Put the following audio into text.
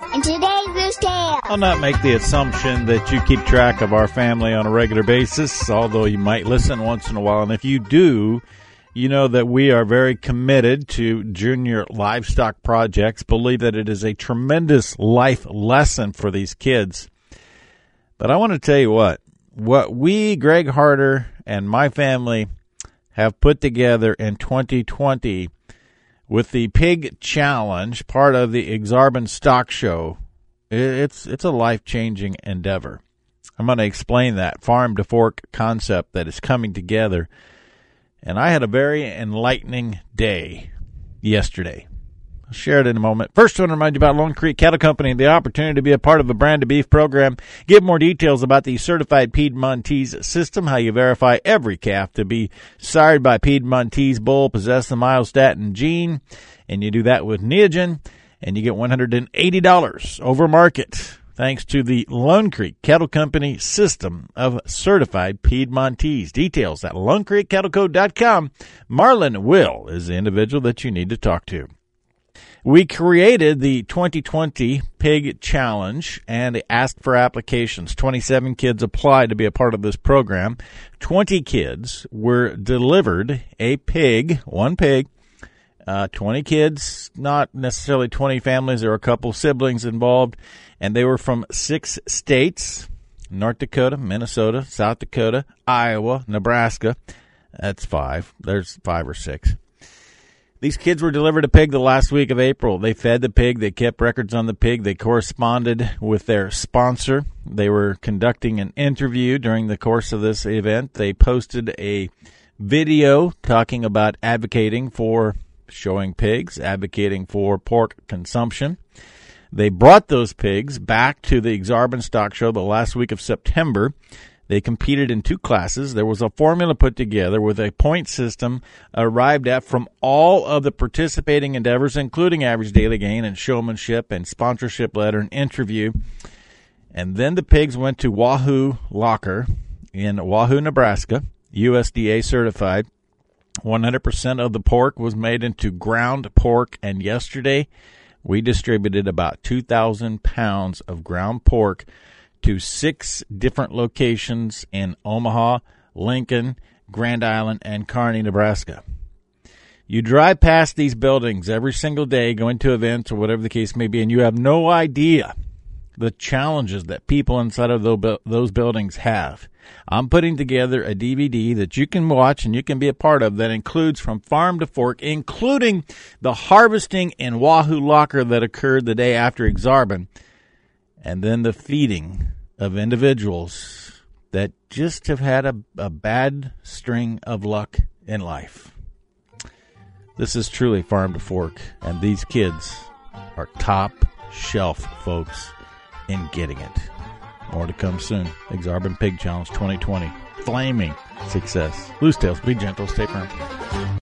I'll not make the assumption that you keep track of our family on a regular basis, although you might listen once in a while. And if you do, you know that we are very committed to junior livestock projects, believe that it is a tremendous life lesson for these kids. But I want to tell you what, what we, Greg Harder, and my family have put together in 2020 with the Pig Challenge, part of the Aksarben Stock Show it's it's a life changing endeavor. I'm going to explain that farm to fork concept that is coming together. And I had a very enlightening day yesterday. I'll share it in a moment. First, I want to remind you about Lone Creek Cattle Company and the opportunity to be a part of a brand of beef program. Get more details about the certified Piedmontese system, how you verify every calf to be sired by Piedmontese bull, possess the myostatin gene, and you do that with Neogen and you get $180 over market thanks to the Lone Creek Cattle Company system of certified Piedmontese. Details at LoneCreekCattleCo.com. Marlin Will is the individual that you need to talk to. We created the 2020 Pig Challenge and asked for applications. 27 kids applied to be a part of this program. 20 kids were delivered a pig, one pig, uh, 20 kids, not necessarily 20 families. There were a couple siblings involved, and they were from six states North Dakota, Minnesota, South Dakota, Iowa, Nebraska. That's five. There's five or six. These kids were delivered a pig the last week of April. They fed the pig. They kept records on the pig. They corresponded with their sponsor. They were conducting an interview during the course of this event. They posted a video talking about advocating for showing pigs, advocating for pork consumption. They brought those pigs back to the Aksarben Stock Show the last week of September. They competed in two classes. There was a formula put together with a point system arrived at from all of the participating endeavors, including average daily gain and showmanship and sponsorship letter and interview. And then the pigs went to Wahoo Locker in Wahoo, Nebraska, USDA certified. 100% of the pork was made into ground pork, and yesterday we distributed about 2,000 pounds of ground pork to six different locations in Omaha, Lincoln, Grand Island, and Kearney, Nebraska. You drive past these buildings every single day, going to events or whatever the case may be, and you have no idea the challenges that people inside of those buildings have. I'm putting together a DVD that you can watch and you can be a part of that includes from farm to fork, including the harvesting in Wahoo Locker that occurred the day after Aksarben, and then the feeding of individuals that just have had a, a bad string of luck in life. This is truly farm to fork, and these kids are top shelf folks in getting it. More to come soon. Aksarben Pig Challenge 2020. Flaming success. Loos Tales, be gentle, stay firm.